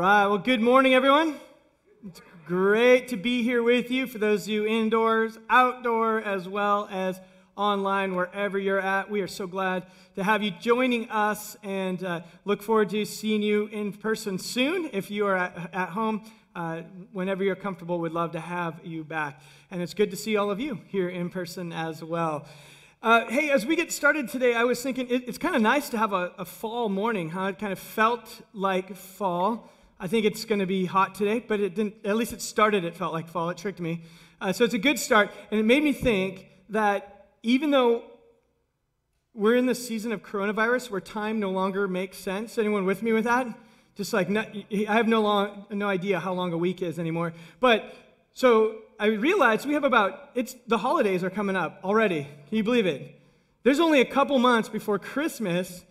Right. Well, good morning, everyone. It's great to be here with you. For those of you indoors, outdoor, as well as online, wherever you're at, we are so glad to have you joining us and uh, look forward to seeing you in person soon. If you are at, at home, uh, whenever you're comfortable, we'd love to have you back. And it's good to see all of you here in person as well. Uh, hey, as we get started today, I was thinking it, it's kind of nice to have a, a, fall morning, huh? It kind of felt like fall. I think it's going to be hot today, but it didn't, at least it started, it felt like fall. It tricked me. Uh, so it's a good start. And it made me think that even though we're in the season of coronavirus where time no longer makes sense, anyone with me with that? Just like, not, I have no, long, no idea how long a week is anymore. But so I realized we have about, it's, the holidays are coming up already. Can you believe it? There's only a couple months before Christmas,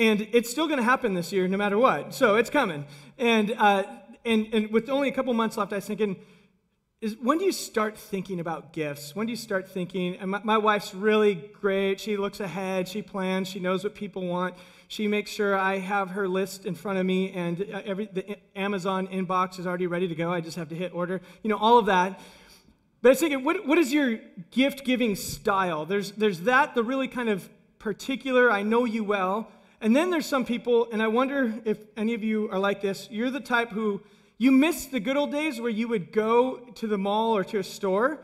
and it's still going to happen this year no matter what. So it's coming. And, uh, and, and with only a couple months left, I was thinking, is when do you start thinking about gifts? When do you start thinking? And my, my wife's really great. She looks ahead, she plans, she knows what people want. She makes sure I have her list in front of me, and uh, every the Amazon inbox is already ready to go. I just have to hit order. You know, all of that. But I was thinking, what, what is your gift giving style? There's, there's that, the really kind of particular, I know you well. And then there's some people, and I wonder if any of you are like this. You're the type who you miss the good old days where you would go to the mall or to a store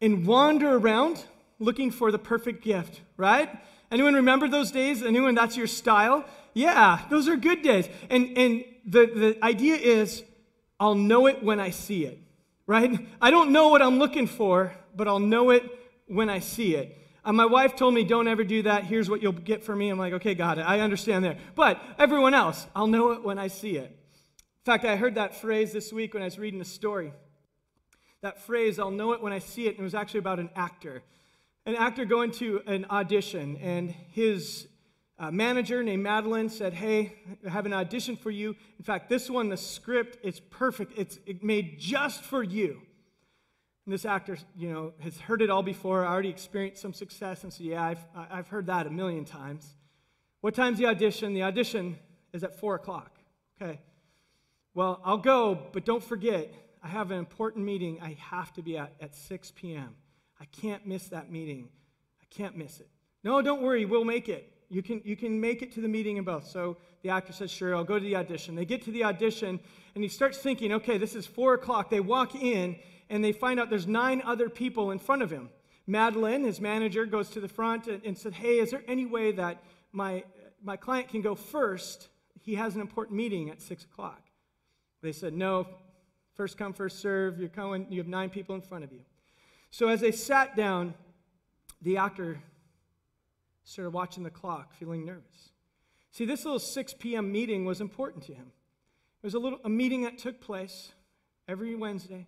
and wander around looking for the perfect gift, right? Anyone remember those days? Anyone that's your style? Yeah, those are good days. And, and the, the idea is, I'll know it when I see it, right? I don't know what I'm looking for, but I'll know it when I see it. Uh, my wife told me, don't ever do that. Here's what you'll get for me. I'm like, okay, got it. I understand there. But everyone else, I'll know it when I see it. In fact, I heard that phrase this week when I was reading a story. That phrase, I'll know it when I see it, and it was actually about an actor an actor going to an audition, and his uh, manager named Madeline said, Hey, I have an audition for you. In fact, this one, the script it's perfect. It's it made just for you. And this actor, you know, has heard it all before, already experienced some success, and said, Yeah, I've, I've heard that a million times. What time's the audition? The audition is at 4 o'clock. Okay. Well, I'll go, but don't forget, I have an important meeting I have to be at at 6 p.m. I can't miss that meeting. I can't miss it. No, don't worry, we'll make it. You can, you can make it to the meeting in both. So the actor says, Sure, I'll go to the audition. They get to the audition, and he starts thinking, Okay, this is four o'clock. They walk in, and they find out there's nine other people in front of him. Madeline, his manager, goes to the front and, and said, Hey, is there any way that my, my client can go first? He has an important meeting at six o'clock. They said, No, first come, first serve. You're coming, you have nine people in front of you. So as they sat down, the actor started watching the clock, feeling nervous. See, this little 6 p.m. meeting was important to him. It was a little a meeting that took place every Wednesday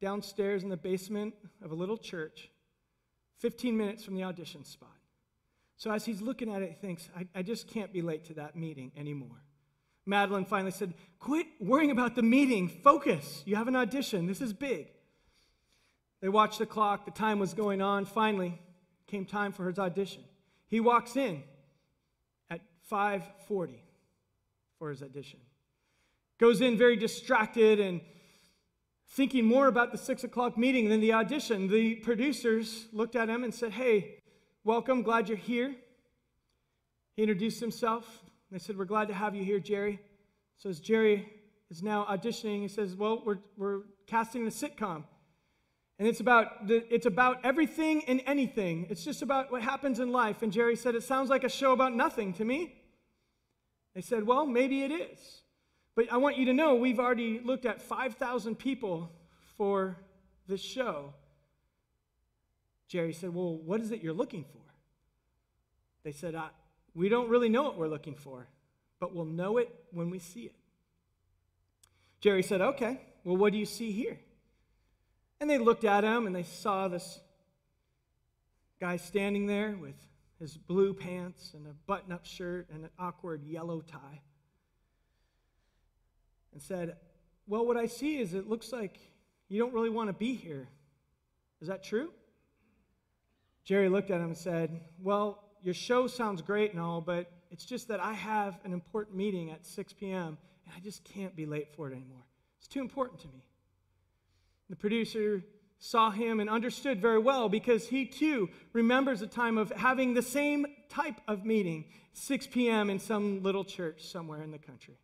downstairs in the basement of a little church, 15 minutes from the audition spot. So as he's looking at it, he thinks, I, I just can't be late to that meeting anymore. Madeline finally said, Quit worrying about the meeting. Focus. You have an audition. This is big. They watched the clock. The time was going on. Finally, came time for his audition. He walks in at 5:40 for his audition. Goes in very distracted and thinking more about the six o'clock meeting than the audition. The producers looked at him and said, "Hey, welcome. Glad you're here." He introduced himself. They said, "We're glad to have you here, Jerry." So as Jerry is now auditioning, he says, "Well, we're, we're casting a sitcom." And it's about, the, it's about everything and anything. It's just about what happens in life. And Jerry said, It sounds like a show about nothing to me. They said, Well, maybe it is. But I want you to know we've already looked at 5,000 people for this show. Jerry said, Well, what is it you're looking for? They said, We don't really know what we're looking for, but we'll know it when we see it. Jerry said, Okay, well, what do you see here? And they looked at him and they saw this guy standing there with his blue pants and a button up shirt and an awkward yellow tie. And said, Well, what I see is it looks like you don't really want to be here. Is that true? Jerry looked at him and said, Well, your show sounds great and all, but it's just that I have an important meeting at 6 p.m. And I just can't be late for it anymore. It's too important to me. The producer saw him and understood very well because he too remembers a time of having the same type of meeting, 6 p.m. in some little church somewhere in the country.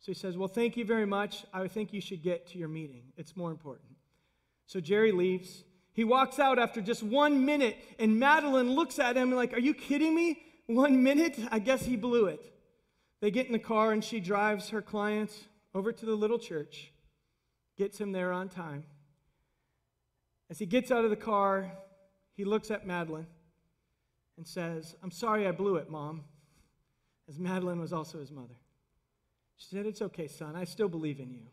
So he says, Well, thank you very much. I think you should get to your meeting. It's more important. So Jerry leaves. He walks out after just one minute, and Madeline looks at him like, Are you kidding me? One minute? I guess he blew it. They get in the car, and she drives her client over to the little church, gets him there on time. As he gets out of the car, he looks at Madeline and says, I'm sorry I blew it, Mom, as Madeline was also his mother. She said, It's okay, son. I still believe in you.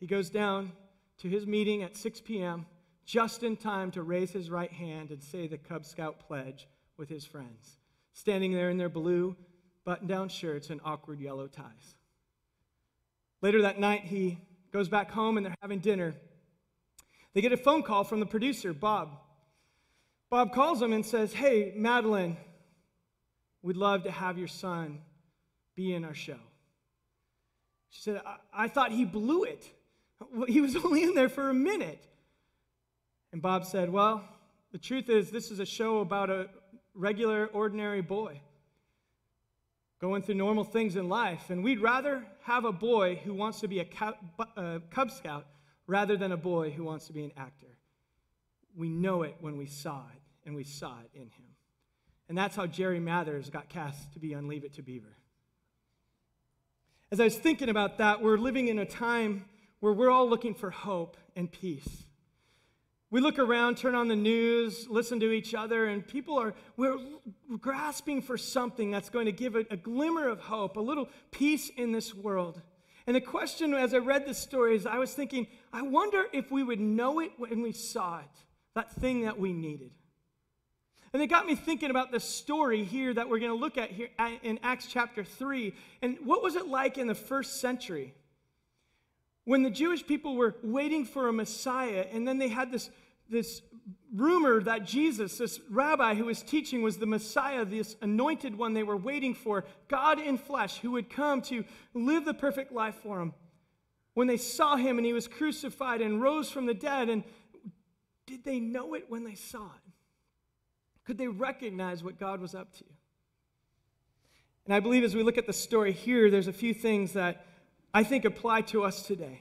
He goes down to his meeting at 6 p.m., just in time to raise his right hand and say the Cub Scout pledge with his friends, standing there in their blue button down shirts and awkward yellow ties. Later that night, he goes back home and they're having dinner. They get a phone call from the producer, Bob. Bob calls him and says, Hey, Madeline, we'd love to have your son be in our show. She said, I, I thought he blew it. He was only in there for a minute. And Bob said, Well, the truth is, this is a show about a regular, ordinary boy going through normal things in life. And we'd rather have a boy who wants to be a Cub Scout rather than a boy who wants to be an actor. We know it when we saw it, and we saw it in him. And that's how Jerry Mathers got cast to be on Leave It to Beaver. As I was thinking about that, we're living in a time where we're all looking for hope and peace. We look around, turn on the news, listen to each other, and people are we're grasping for something that's going to give a, a glimmer of hope, a little peace in this world. And the question as I read the is I was thinking, I wonder if we would know it when we saw it, that thing that we needed. And it got me thinking about the story here that we're going to look at here in Acts chapter 3. And what was it like in the first century? When the Jewish people were waiting for a Messiah, and then they had this, this rumor that Jesus, this rabbi who was teaching, was the Messiah, this anointed one they were waiting for, God in flesh, who would come to live the perfect life for them. When they saw him and he was crucified and rose from the dead, and did they know it when they saw it? Could they recognize what God was up to? And I believe as we look at the story here, there's a few things that I think apply to us today.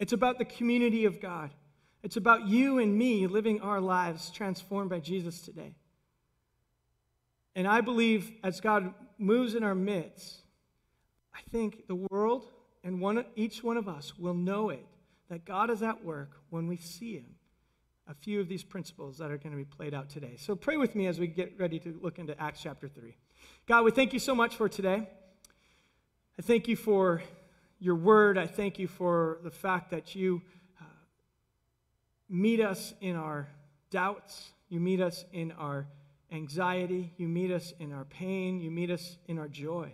It's about the community of God. It's about you and me living our lives transformed by Jesus today. And I believe as God moves in our midst, I think the world and one, each one of us will know it that God is at work when we see Him. A few of these principles that are going to be played out today. So pray with me as we get ready to look into Acts chapter 3. God, we thank you so much for today. I thank you for your word. I thank you for the fact that you uh, meet us in our doubts, you meet us in our anxiety, you meet us in our pain, you meet us in our joy.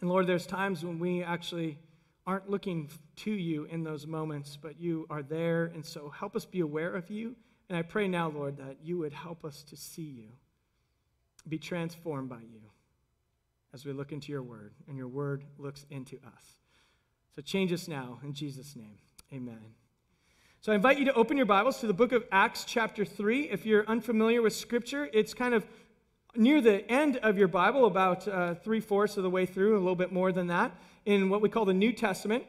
And Lord, there's times when we actually aren't looking to you in those moments, but you are there. And so help us be aware of you. And I pray now, Lord, that you would help us to see you, be transformed by you as we look into your word, and your word looks into us. So change us now in Jesus' name. Amen. So I invite you to open your Bibles to the book of Acts, chapter 3. If you're unfamiliar with Scripture, it's kind of near the end of your Bible, about uh, three fourths of the way through, a little bit more than that, in what we call the New Testament.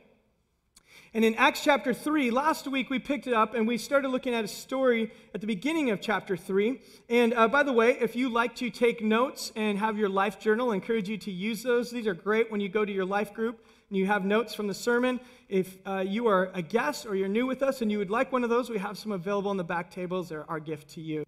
And in Acts chapter 3, last week we picked it up and we started looking at a story at the beginning of chapter 3. And uh, by the way, if you like to take notes and have your life journal, I encourage you to use those. These are great when you go to your life group and you have notes from the sermon. If uh, you are a guest or you're new with us and you would like one of those, we have some available on the back tables. They're our gift to you.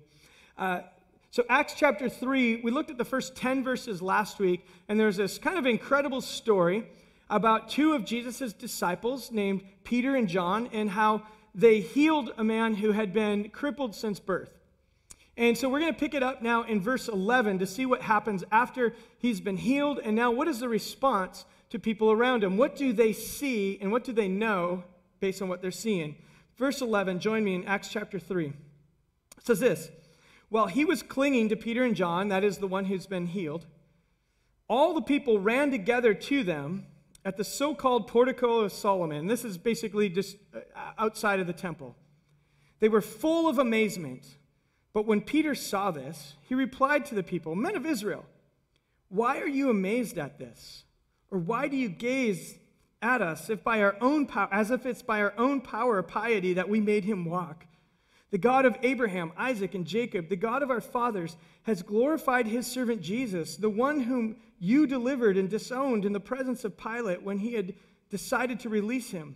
Uh, so, Acts chapter 3, we looked at the first 10 verses last week, and there's this kind of incredible story about two of Jesus' disciples named Peter and John and how they healed a man who had been crippled since birth. And so we're going to pick it up now in verse 11 to see what happens after he's been healed. And now, what is the response to people around him. What do they see and what do they know based on what they're seeing? Verse 11, join me in Acts chapter 3. It says this While he was clinging to Peter and John, that is the one who's been healed, all the people ran together to them at the so called Portico of Solomon. This is basically just uh, outside of the temple. They were full of amazement. But when Peter saw this, he replied to the people, Men of Israel, why are you amazed at this? Or why do you gaze at us if by our own power, as if it's by our own power or piety that we made him walk? The God of Abraham, Isaac, and Jacob, the God of our fathers, has glorified his servant Jesus, the one whom you delivered and disowned in the presence of Pilate when he had decided to release him.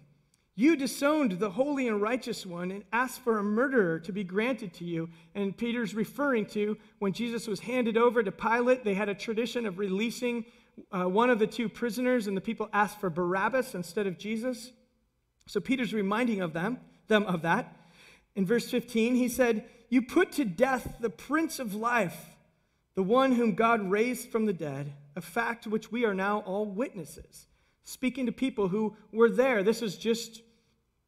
You disowned the holy and righteous one and asked for a murderer to be granted to you. And Peter's referring to when Jesus was handed over to Pilate, they had a tradition of releasing uh, one of the two prisoners, and the people asked for Barabbas instead of Jesus. So Peter's reminding of them, them of that. In verse 15, he said, You put to death the Prince of Life, the one whom God raised from the dead, a fact which we are now all witnesses. Speaking to people who were there. This was just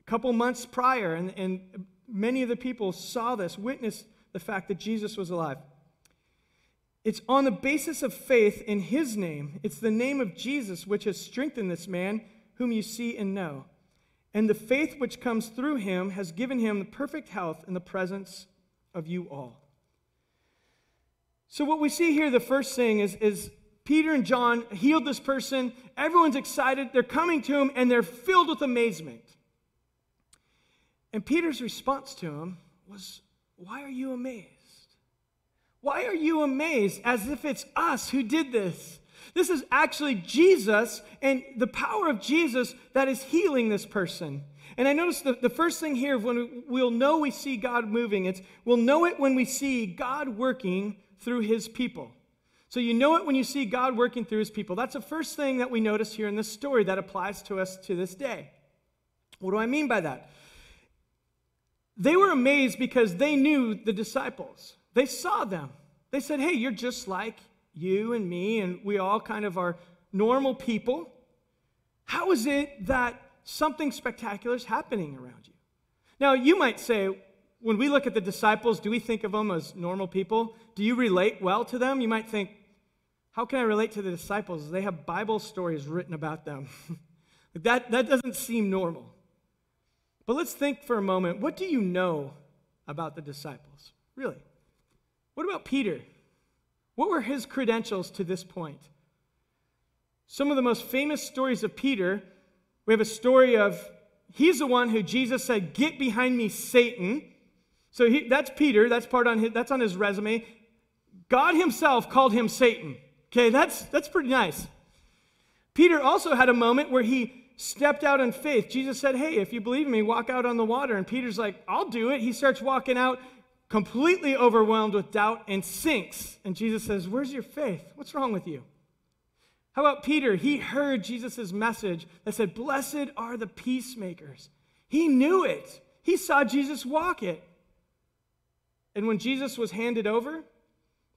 a couple months prior, and, and many of the people saw this, witnessed the fact that Jesus was alive. It's on the basis of faith in his name, it's the name of Jesus which has strengthened this man whom you see and know. And the faith which comes through him has given him the perfect health in the presence of you all. So, what we see here, the first thing is, is Peter and John healed this person. Everyone's excited. They're coming to him and they're filled with amazement. And Peter's response to him was, Why are you amazed? Why are you amazed as if it's us who did this? This is actually Jesus and the power of Jesus that is healing this person. And I notice the, the first thing here, when we'll know we see God moving, it's we'll know it when we see God working through his people. So you know it when you see God working through his people. That's the first thing that we notice here in this story that applies to us to this day. What do I mean by that? They were amazed because they knew the disciples. They saw them. They said, Hey, you're just like you and me, and we all kind of are normal people. How is it that something spectacular is happening around you? Now, you might say, when we look at the disciples, do we think of them as normal people? Do you relate well to them? You might think, how can I relate to the disciples? They have Bible stories written about them. that, that doesn't seem normal. But let's think for a moment what do you know about the disciples? Really? What about Peter? What were his credentials to this point? Some of the most famous stories of Peter, we have a story of he's the one who Jesus said, Get behind me, Satan. So he, that's Peter, that's part on his, that's on his resume. God himself called him Satan. Okay, that's, that's pretty nice. Peter also had a moment where he stepped out in faith. Jesus said, Hey, if you believe in me, walk out on the water. And Peter's like, I'll do it. He starts walking out completely overwhelmed with doubt and sinks. And Jesus says, Where's your faith? What's wrong with you? How about Peter? He heard Jesus' message that said, Blessed are the peacemakers. He knew it, he saw Jesus walk it. And when Jesus was handed over,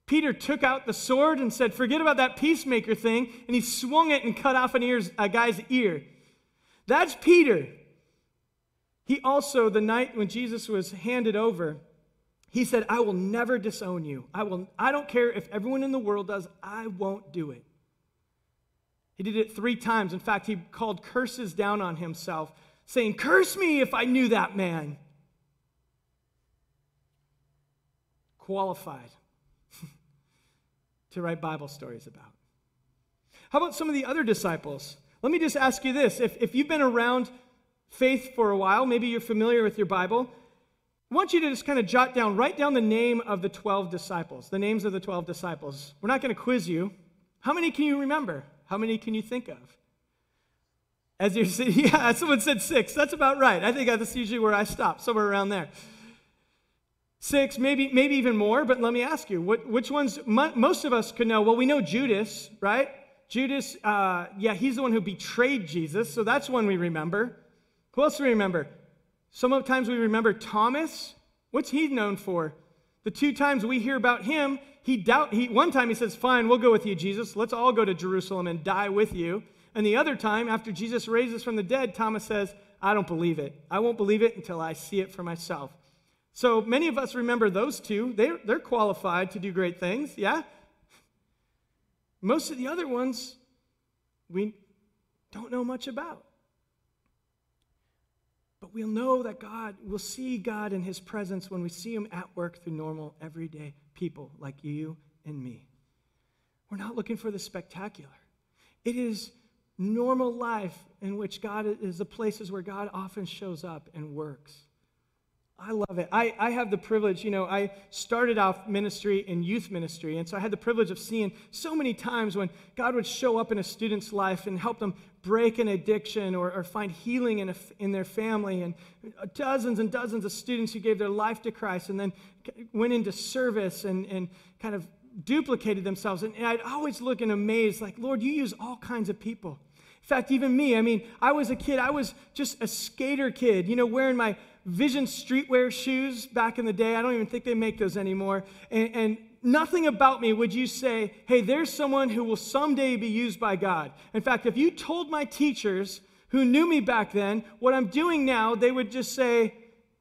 Peter took out the sword and said, Forget about that peacemaker thing. And he swung it and cut off an ear's, a guy's ear. That's Peter. He also, the night when Jesus was handed over, he said, I will never disown you. I, will, I don't care if everyone in the world does, I won't do it. He did it three times. In fact, he called curses down on himself, saying, Curse me if I knew that man. Qualified to write Bible stories about. How about some of the other disciples? Let me just ask you this. If, if you've been around faith for a while, maybe you're familiar with your Bible, I want you to just kind of jot down, write down the name of the 12 disciples, the names of the 12 disciples. We're not going to quiz you. How many can you remember? How many can you think of? As you're saying, yeah, someone said six. That's about right. I think that's usually where I stop, somewhere around there. Six, maybe, maybe even more, but let me ask you, what, which ones, most of us could know? Well, we know Judas, right? Judas, uh, yeah, he's the one who betrayed Jesus, so that's one we remember. Who else do we remember? Sometimes we remember Thomas. What's he known for? The two times we hear about him, he doubt he one time he says, "Fine, we'll go with you, Jesus. Let's all go to Jerusalem and die with you." And the other time, after Jesus raises from the dead, Thomas says, "I don't believe it. I won't believe it until I see it for myself." So many of us remember those two. They're, they're qualified to do great things, yeah? Most of the other ones, we don't know much about. But we'll know that God, we'll see God in His presence when we see Him at work through normal, everyday people like you and me. We're not looking for the spectacular. It is normal life in which God is the places where God often shows up and works. I love it. I, I have the privilege, you know, I started off ministry in youth ministry, and so I had the privilege of seeing so many times when God would show up in a student's life and help them break an addiction or, or find healing in, a, in their family, and dozens and dozens of students who gave their life to Christ and then went into service and, and kind of duplicated themselves. And I'd always look and amaze, like, Lord, you use all kinds of people. In fact, even me, I mean, I was a kid, I was just a skater kid, you know, wearing my Vision streetwear shoes back in the day. I don't even think they make those anymore. And, and nothing about me would you say, hey, there's someone who will someday be used by God. In fact, if you told my teachers who knew me back then what I'm doing now, they would just say,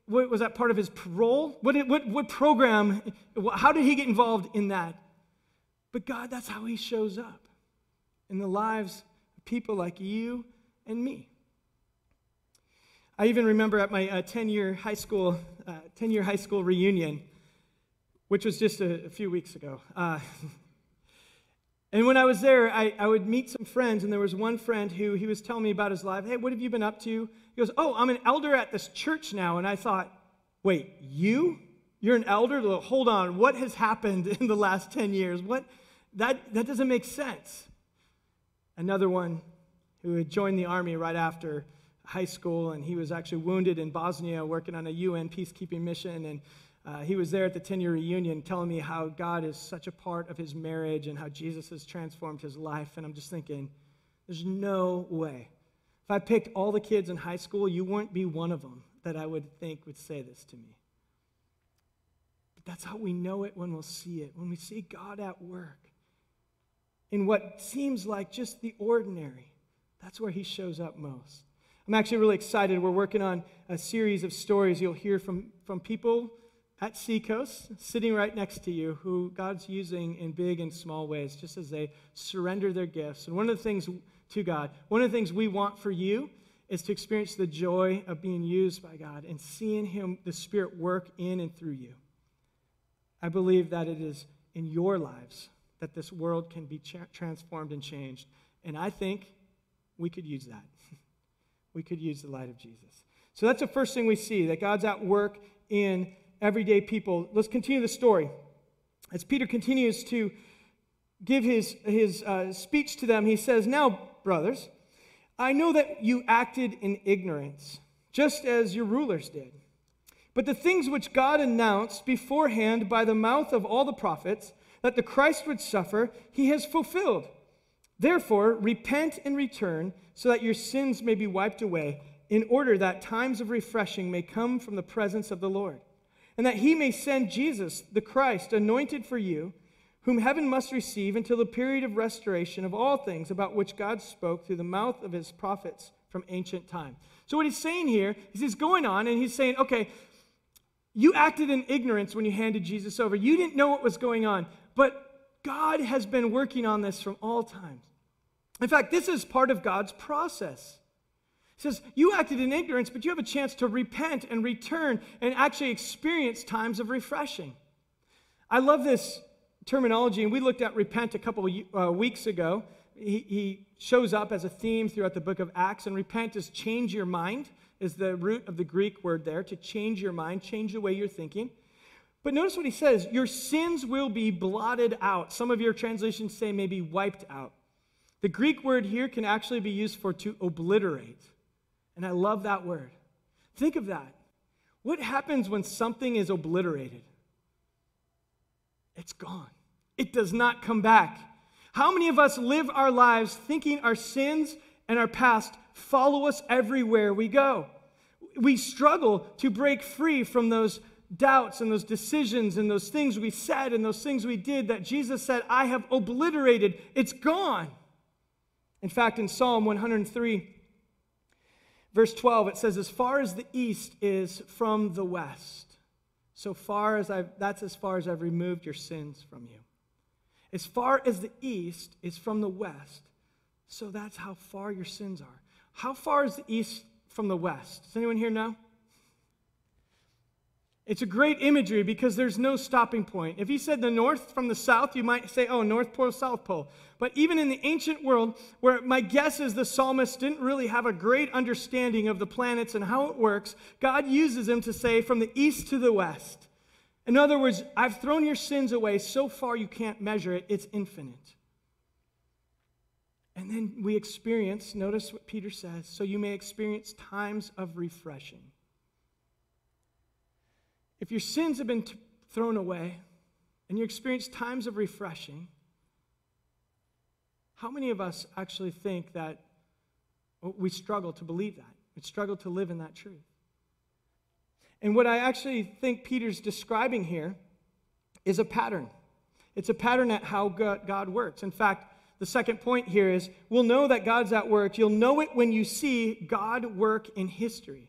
what, was that part of his parole? What, what, what program? How did he get involved in that? But God, that's how he shows up in the lives people like you and me. I even remember at my 10 uh, year high school, uh, 10 year high school reunion, which was just a, a few weeks ago. Uh, and when I was there, I, I would meet some friends, and there was one friend who he was telling me about his life. Hey, what have you been up to? He goes, Oh, I'm an elder at this church now. And I thought, Wait, you? You're an elder? Hold on, what has happened in the last 10 years? What? That, that doesn't make sense. Another one who had joined the army right after high school, and he was actually wounded in Bosnia working on a UN peacekeeping mission. And uh, he was there at the 10 year reunion telling me how God is such a part of his marriage and how Jesus has transformed his life. And I'm just thinking, there's no way. If I picked all the kids in high school, you wouldn't be one of them that I would think would say this to me. But that's how we know it when we'll see it, when we see God at work in what seems like just the ordinary. That's where he shows up most. I'm actually really excited. We're working on a series of stories you'll hear from, from people at Seacoast, sitting right next to you, who God's using in big and small ways, just as they surrender their gifts. And one of the things to God, one of the things we want for you is to experience the joy of being used by God and seeing Him, the Spirit, work in and through you. I believe that it is in your lives that this world can be cha- transformed and changed. And I think we could use that. we could use the light of Jesus. So that's the first thing we see that God's at work in everyday people. Let's continue the story. As Peter continues to give his, his uh, speech to them, he says, Now, brothers, I know that you acted in ignorance, just as your rulers did. But the things which God announced beforehand by the mouth of all the prophets, that the Christ would suffer, he has fulfilled. Therefore, repent and return so that your sins may be wiped away, in order that times of refreshing may come from the presence of the Lord, and that he may send Jesus, the Christ, anointed for you, whom heaven must receive until the period of restoration of all things about which God spoke through the mouth of his prophets from ancient time. So, what he's saying here is he's going on and he's saying, okay, you acted in ignorance when you handed Jesus over. You didn't know what was going on, but God has been working on this from all times. In fact, this is part of God's process. He says, You acted in ignorance, but you have a chance to repent and return and actually experience times of refreshing. I love this terminology, and we looked at repent a couple uh, weeks ago. He shows up as a theme throughout the book of Acts, and repent is change your mind, is the root of the Greek word there, to change your mind, change the way you're thinking. But notice what he says your sins will be blotted out. Some of your translations say maybe wiped out. The Greek word here can actually be used for to obliterate. And I love that word. Think of that. What happens when something is obliterated? It's gone, it does not come back. How many of us live our lives thinking our sins and our past follow us everywhere we go? We struggle to break free from those doubts and those decisions and those things we said and those things we did that Jesus said, I have obliterated. It's gone. In fact, in Psalm 103, verse 12, it says, As far as the east is from the west, so far as I've, that's as far as I've removed your sins from you. As far as the east is from the west, So that's how far your sins are. How far is the east from the west? Does anyone here know? It's a great imagery because there's no stopping point. If he said the north from the south, you might say, oh, North Pole, South Pole. But even in the ancient world, where my guess is the psalmist didn't really have a great understanding of the planets and how it works, God uses him to say from the east to the west. In other words, I've thrown your sins away so far you can't measure it, it's infinite. And then we experience, notice what Peter says, so you may experience times of refreshing. If your sins have been t- thrown away and you experience times of refreshing, how many of us actually think that we struggle to believe that? We struggle to live in that truth. And what I actually think Peter's describing here is a pattern. It's a pattern at how God works. In fact, the second point here is we'll know that God's at work. You'll know it when you see God work in history.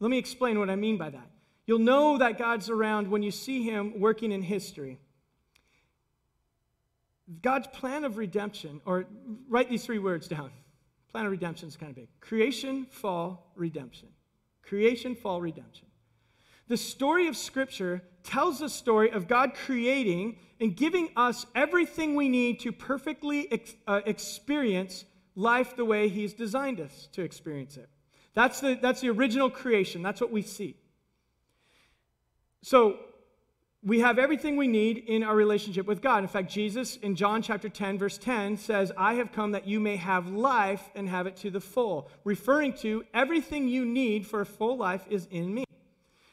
Let me explain what I mean by that. You'll know that God's around when you see him working in history. God's plan of redemption, or write these three words down. Plan of redemption is kind of big creation, fall, redemption. Creation, fall, redemption. The story of Scripture tells the story of God creating and giving us everything we need to perfectly ex- uh, experience life the way He's designed us to experience it. That's the, that's the original creation. That's what we see. So we have everything we need in our relationship with God. In fact, Jesus in John chapter 10, verse 10 says, I have come that you may have life and have it to the full, referring to everything you need for a full life is in me.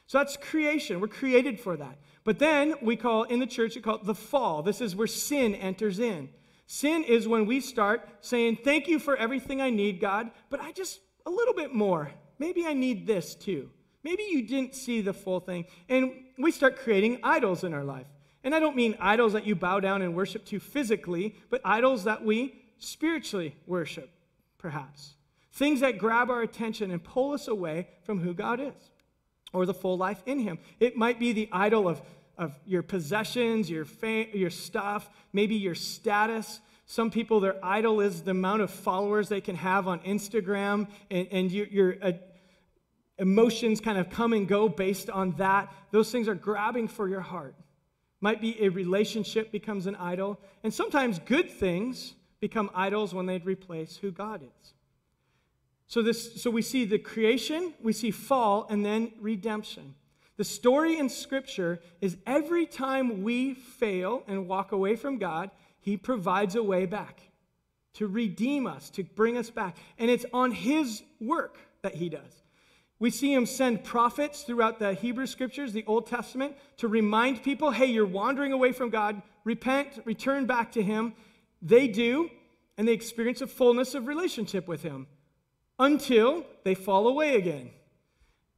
So that's creation. We're created for that. But then we call in the church, it called the fall. This is where sin enters in. Sin is when we start saying, Thank you for everything I need, God, but I just a little bit more. Maybe I need this too. Maybe you didn't see the full thing. And we start creating idols in our life. And I don't mean idols that you bow down and worship to physically, but idols that we spiritually worship, perhaps. Things that grab our attention and pull us away from who God is or the full life in Him. It might be the idol of, of your possessions, your, fame, your stuff, maybe your status. Some people, their idol is the amount of followers they can have on Instagram, and, and you, you're emotions kind of come and go based on that. Those things are grabbing for your heart. Might be a relationship becomes an idol. And sometimes good things become idols when they replace who God is. So, this, so we see the creation, we see fall, and then redemption. The story in Scripture is every time we fail and walk away from God, He provides a way back to redeem us, to bring us back. And it's on His work that He does. We see him send prophets throughout the Hebrew scriptures, the Old Testament, to remind people hey, you're wandering away from God, repent, return back to him. They do, and they experience a fullness of relationship with him until they fall away again.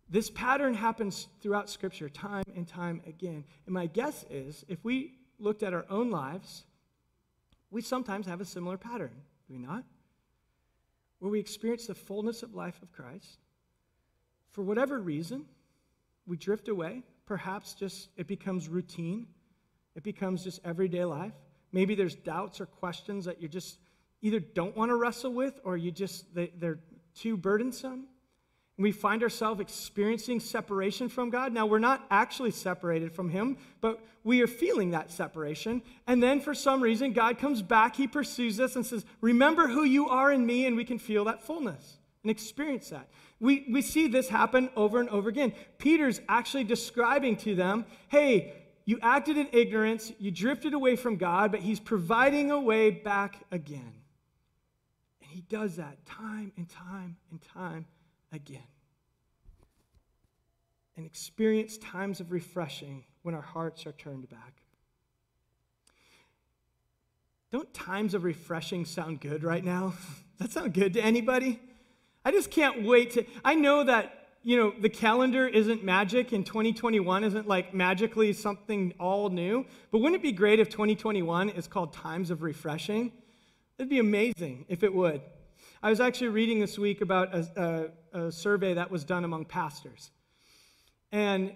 This pattern happens throughout scripture time and time again. And my guess is if we looked at our own lives, we sometimes have a similar pattern, do we not? Where we experience the fullness of life of Christ for whatever reason, we drift away. Perhaps just it becomes routine, it becomes just everyday life. Maybe there's doubts or questions that you just either don't want to wrestle with or you just they, they're too burdensome. And we find ourselves experiencing separation from God. Now, we're not actually separated from Him, but we are feeling that separation. And then, for some reason, God comes back, He pursues us, and says, Remember who you are in me, and we can feel that fullness and experience that. We, we see this happen over and over again. Peter's actually describing to them hey, you acted in ignorance, you drifted away from God, but he's providing a way back again. And he does that time and time and time again. And experience times of refreshing when our hearts are turned back. Don't times of refreshing sound good right now? Does that sound good to anybody? I just can't wait to. I know that, you know, the calendar isn't magic and 2021 isn't like magically something all new, but wouldn't it be great if 2021 is called Times of Refreshing? It'd be amazing if it would. I was actually reading this week about a, a, a survey that was done among pastors. And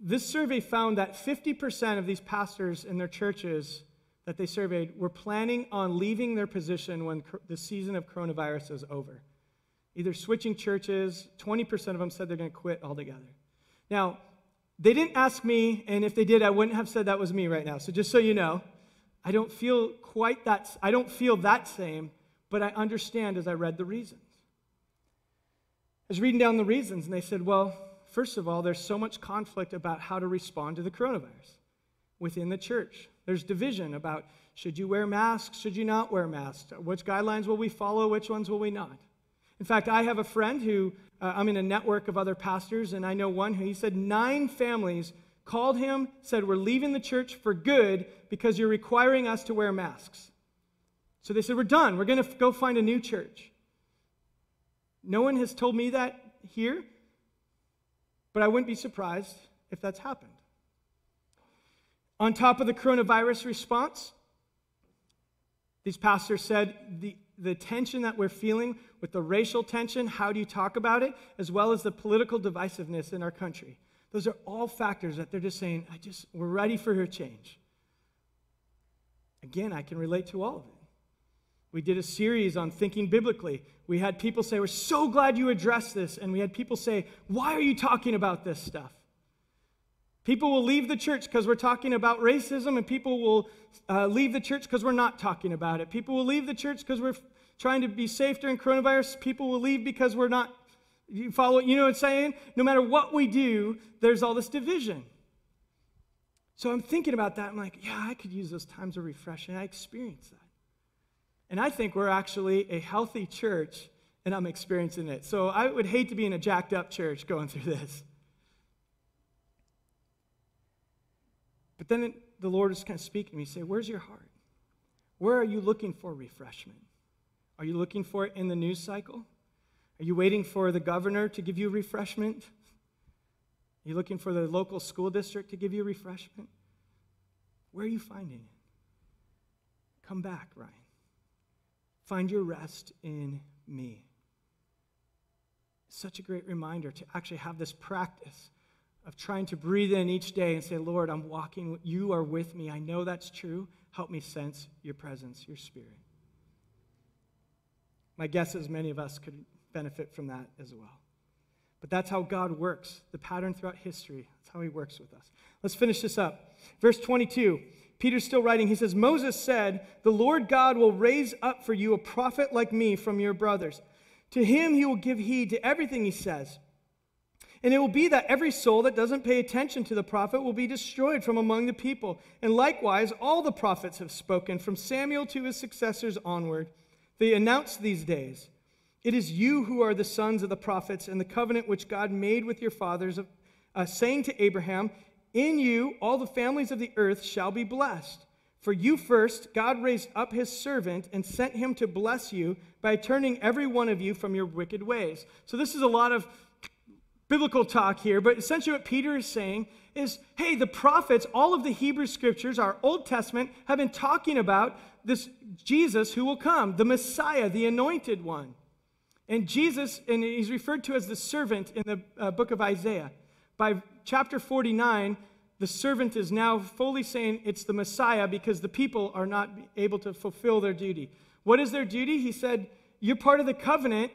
this survey found that 50% of these pastors in their churches that they surveyed were planning on leaving their position when the season of coronavirus is over. Either switching churches, 20% of them said they're going to quit altogether. Now, they didn't ask me, and if they did, I wouldn't have said that was me right now. So just so you know, I don't feel quite that, I don't feel that same, but I understand as I read the reasons. I was reading down the reasons, and they said, well, first of all, there's so much conflict about how to respond to the coronavirus within the church. There's division about should you wear masks, should you not wear masks, which guidelines will we follow, which ones will we not. In fact, I have a friend who, uh, I'm in a network of other pastors, and I know one who he said nine families called him, said, We're leaving the church for good because you're requiring us to wear masks. So they said, We're done. We're going to go find a new church. No one has told me that here, but I wouldn't be surprised if that's happened. On top of the coronavirus response, these pastors said the, the tension that we're feeling with the racial tension, how do you talk about it, as well as the political divisiveness in our country. Those are all factors that they're just saying, I just, we're ready for a change. Again, I can relate to all of it. We did a series on thinking biblically. We had people say, We're so glad you addressed this. And we had people say, Why are you talking about this stuff? People will leave the church because we're talking about racism, and people will uh, leave the church because we're not talking about it. People will leave the church because we're trying to be safe during coronavirus. People will leave because we're not. You follow? You know what I'm saying? No matter what we do, there's all this division. So I'm thinking about that. I'm like, yeah, I could use those times of refreshing. I experienced that. And I think we're actually a healthy church, and I'm experiencing it. So I would hate to be in a jacked up church going through this. But then the Lord is kind of speaking to me. Say, Where's your heart? Where are you looking for refreshment? Are you looking for it in the news cycle? Are you waiting for the governor to give you refreshment? Are you looking for the local school district to give you refreshment? Where are you finding it? Come back, Ryan. Find your rest in me. Such a great reminder to actually have this practice of trying to breathe in each day and say, Lord, I'm walking, you are with me. I know that's true. Help me sense your presence, your spirit. My guess is many of us could benefit from that as well. But that's how God works, the pattern throughout history. That's how he works with us. Let's finish this up. Verse 22 Peter's still writing. He says, Moses said, The Lord God will raise up for you a prophet like me from your brothers. To him he will give heed to everything he says. And it will be that every soul that doesn't pay attention to the prophet will be destroyed from among the people. And likewise, all the prophets have spoken, from Samuel to his successors onward. They announce these days It is you who are the sons of the prophets, and the covenant which God made with your fathers, uh, saying to Abraham, in you, all the families of the earth shall be blessed. For you first, God raised up his servant and sent him to bless you by turning every one of you from your wicked ways. So, this is a lot of biblical talk here, but essentially what Peter is saying is hey, the prophets, all of the Hebrew scriptures, our Old Testament, have been talking about this Jesus who will come, the Messiah, the anointed one. And Jesus, and he's referred to as the servant in the uh, book of Isaiah. By chapter 49, the servant is now fully saying it's the Messiah because the people are not able to fulfill their duty. What is their duty? He said, You're part of the covenant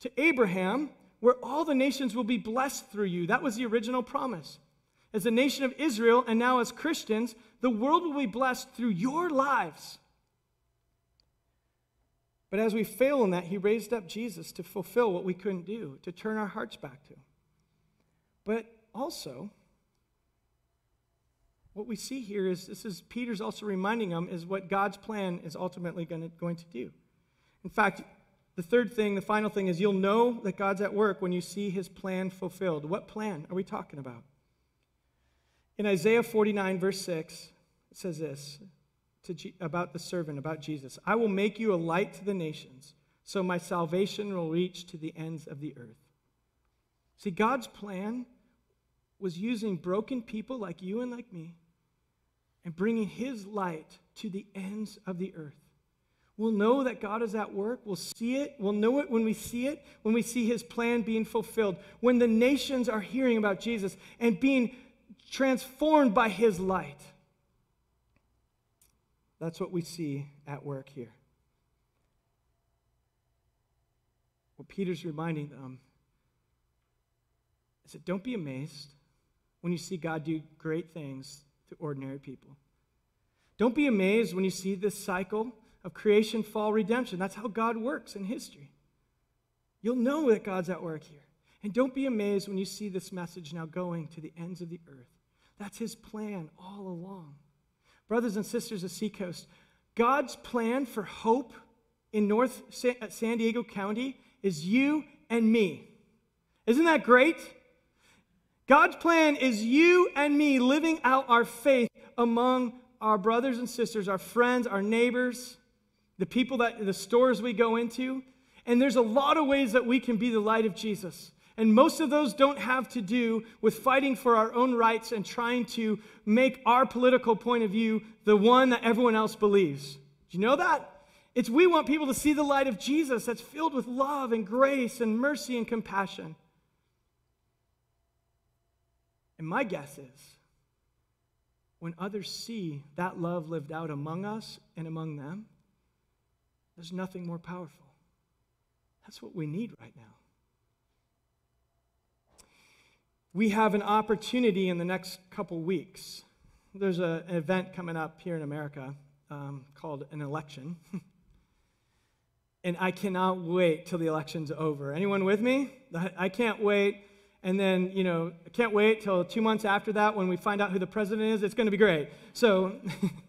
to Abraham where all the nations will be blessed through you. That was the original promise. As a nation of Israel, and now as Christians, the world will be blessed through your lives. But as we fail in that, he raised up Jesus to fulfill what we couldn't do, to turn our hearts back to. But also, what we see here is this is Peter's also reminding them is what God's plan is ultimately going to, going to do. In fact, the third thing, the final thing is you'll know that God's at work when you see his plan fulfilled. What plan are we talking about? In Isaiah 49, verse 6, it says this G- about the servant, about Jesus I will make you a light to the nations, so my salvation will reach to the ends of the earth. See, God's plan was using broken people like you and like me and bringing his light to the ends of the earth. We'll know that God is at work. We'll see it. We'll know it when we see it, when we see his plan being fulfilled, when the nations are hearing about Jesus and being transformed by his light. That's what we see at work here. What Peter's reminding them is that don't be amazed when you see God do great things to ordinary people. Don't be amazed when you see this cycle of creation, fall, redemption. That's how God works in history. You'll know that God's at work here. And don't be amazed when you see this message now going to the ends of the earth. That's his plan all along. Brothers and sisters of Seacoast, God's plan for hope in North uh, San Diego County is you and me. Isn't that great? God's plan is you and me living out our faith among our brothers and sisters, our friends, our neighbors, the people that the stores we go into. And there's a lot of ways that we can be the light of Jesus. And most of those don't have to do with fighting for our own rights and trying to make our political point of view the one that everyone else believes. Do you know that? It's we want people to see the light of Jesus that's filled with love and grace and mercy and compassion. And my guess is when others see that love lived out among us and among them, there's nothing more powerful. That's what we need right now. We have an opportunity in the next couple weeks. There's a, an event coming up here in America um, called an election. and I cannot wait till the election's over. Anyone with me? I can't wait. And then, you know, I can't wait till two months after that when we find out who the president is. It's going to be great. So,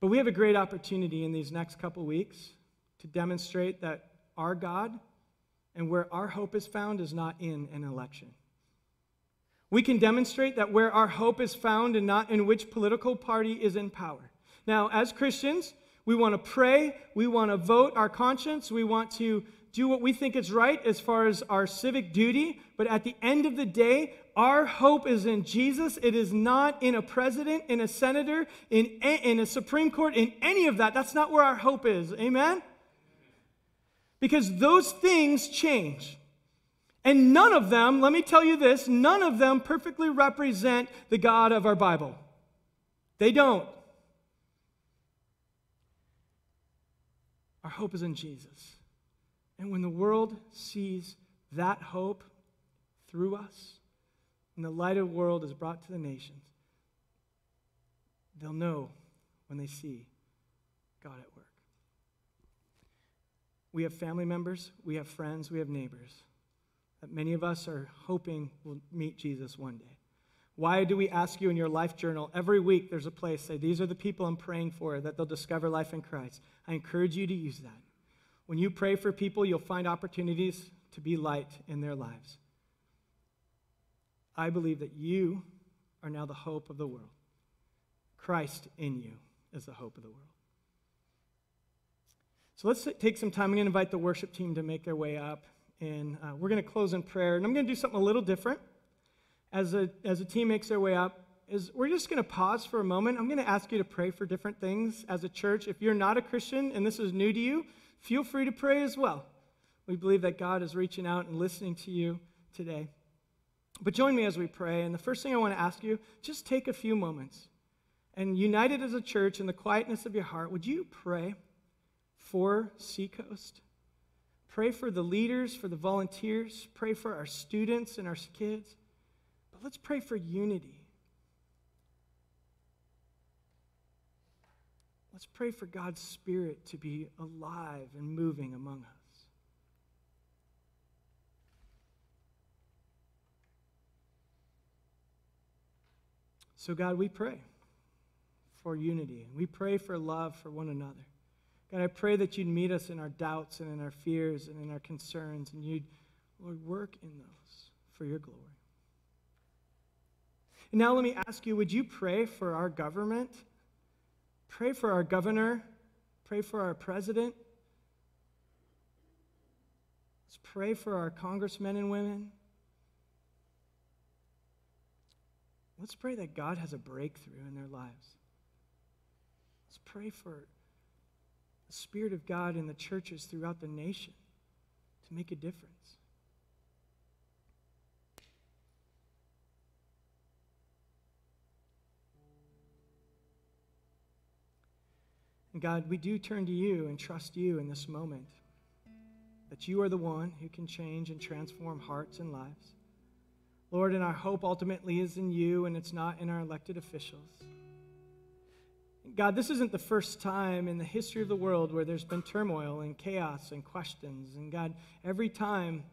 but we have a great opportunity in these next couple weeks to demonstrate that our God and where our hope is found is not in an election. We can demonstrate that where our hope is found and not in which political party is in power. Now, as Christians, we want to pray, we want to vote our conscience, we want to do what we think is right as far as our civic duty, but at the end of the day, our hope is in Jesus. It is not in a president, in a senator, in a, in a Supreme Court, in any of that. That's not where our hope is. Amen? Because those things change. And none of them, let me tell you this, none of them perfectly represent the God of our Bible. They don't. Our hope is in Jesus. And when the world sees that hope through us, and the light of the world is brought to the nations, they'll know when they see God at work. We have family members, we have friends, we have neighbors that many of us are hoping will meet Jesus one day. Why do we ask you in your life journal every week there's a place say these are the people I'm praying for that they'll discover life in Christ? I encourage you to use that. When you pray for people, you'll find opportunities to be light in their lives. I believe that you are now the hope of the world. Christ in you is the hope of the world. So let's take some time. I'm going to invite the worship team to make their way up, and uh, we're going to close in prayer. And I'm going to do something a little different as a, as a team makes their way up. Is we're just going to pause for a moment. I'm going to ask you to pray for different things as a church. If you're not a Christian and this is new to you, feel free to pray as well. We believe that God is reaching out and listening to you today. But join me as we pray. And the first thing I want to ask you, just take a few moments and united as a church in the quietness of your heart, would you pray? for Seacoast. Pray for the leaders, for the volunteers. Pray for our students and our kids. But let's pray for unity. Let's pray for God's Spirit to be alive and moving among us. So, God, we pray for unity. We pray for love for one another. God, I pray that you'd meet us in our doubts and in our fears and in our concerns, and you'd, Lord, work in those for your glory. And now let me ask you would you pray for our government? Pray for our governor. Pray for our president. Let's pray for our congressmen and women. Let's pray that God has a breakthrough in their lives. Let's pray for the Spirit of God in the churches throughout the nation to make a difference. And God, we do turn to you and trust you in this moment that you are the one who can change and transform hearts and lives. Lord, and our hope ultimately is in you and it's not in our elected officials. God, this isn't the first time in the history of the world where there's been turmoil and chaos and questions. And God, every time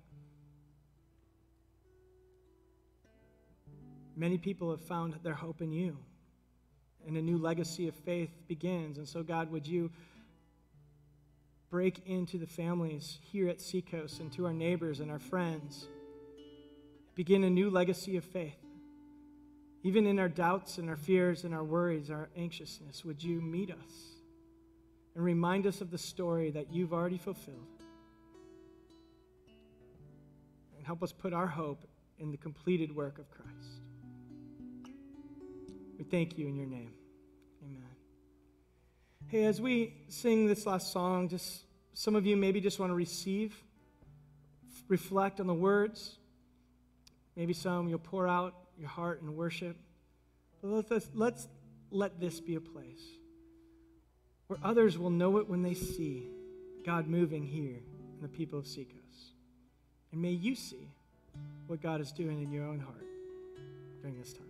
many people have found their hope in you and a new legacy of faith begins. And so, God, would you break into the families here at Seacoast and to our neighbors and our friends? Begin a new legacy of faith. Even in our doubts and our fears and our worries, our anxiousness, would you meet us and remind us of the story that you've already fulfilled? And help us put our hope in the completed work of Christ. We thank you in your name. Amen. Hey, as we sing this last song, just some of you maybe just want to receive, reflect on the words. Maybe some you'll pour out your heart in worship. But let's, let's let this be a place where others will know it when they see God moving here in the people of Seacoast. And may you see what God is doing in your own heart during this time.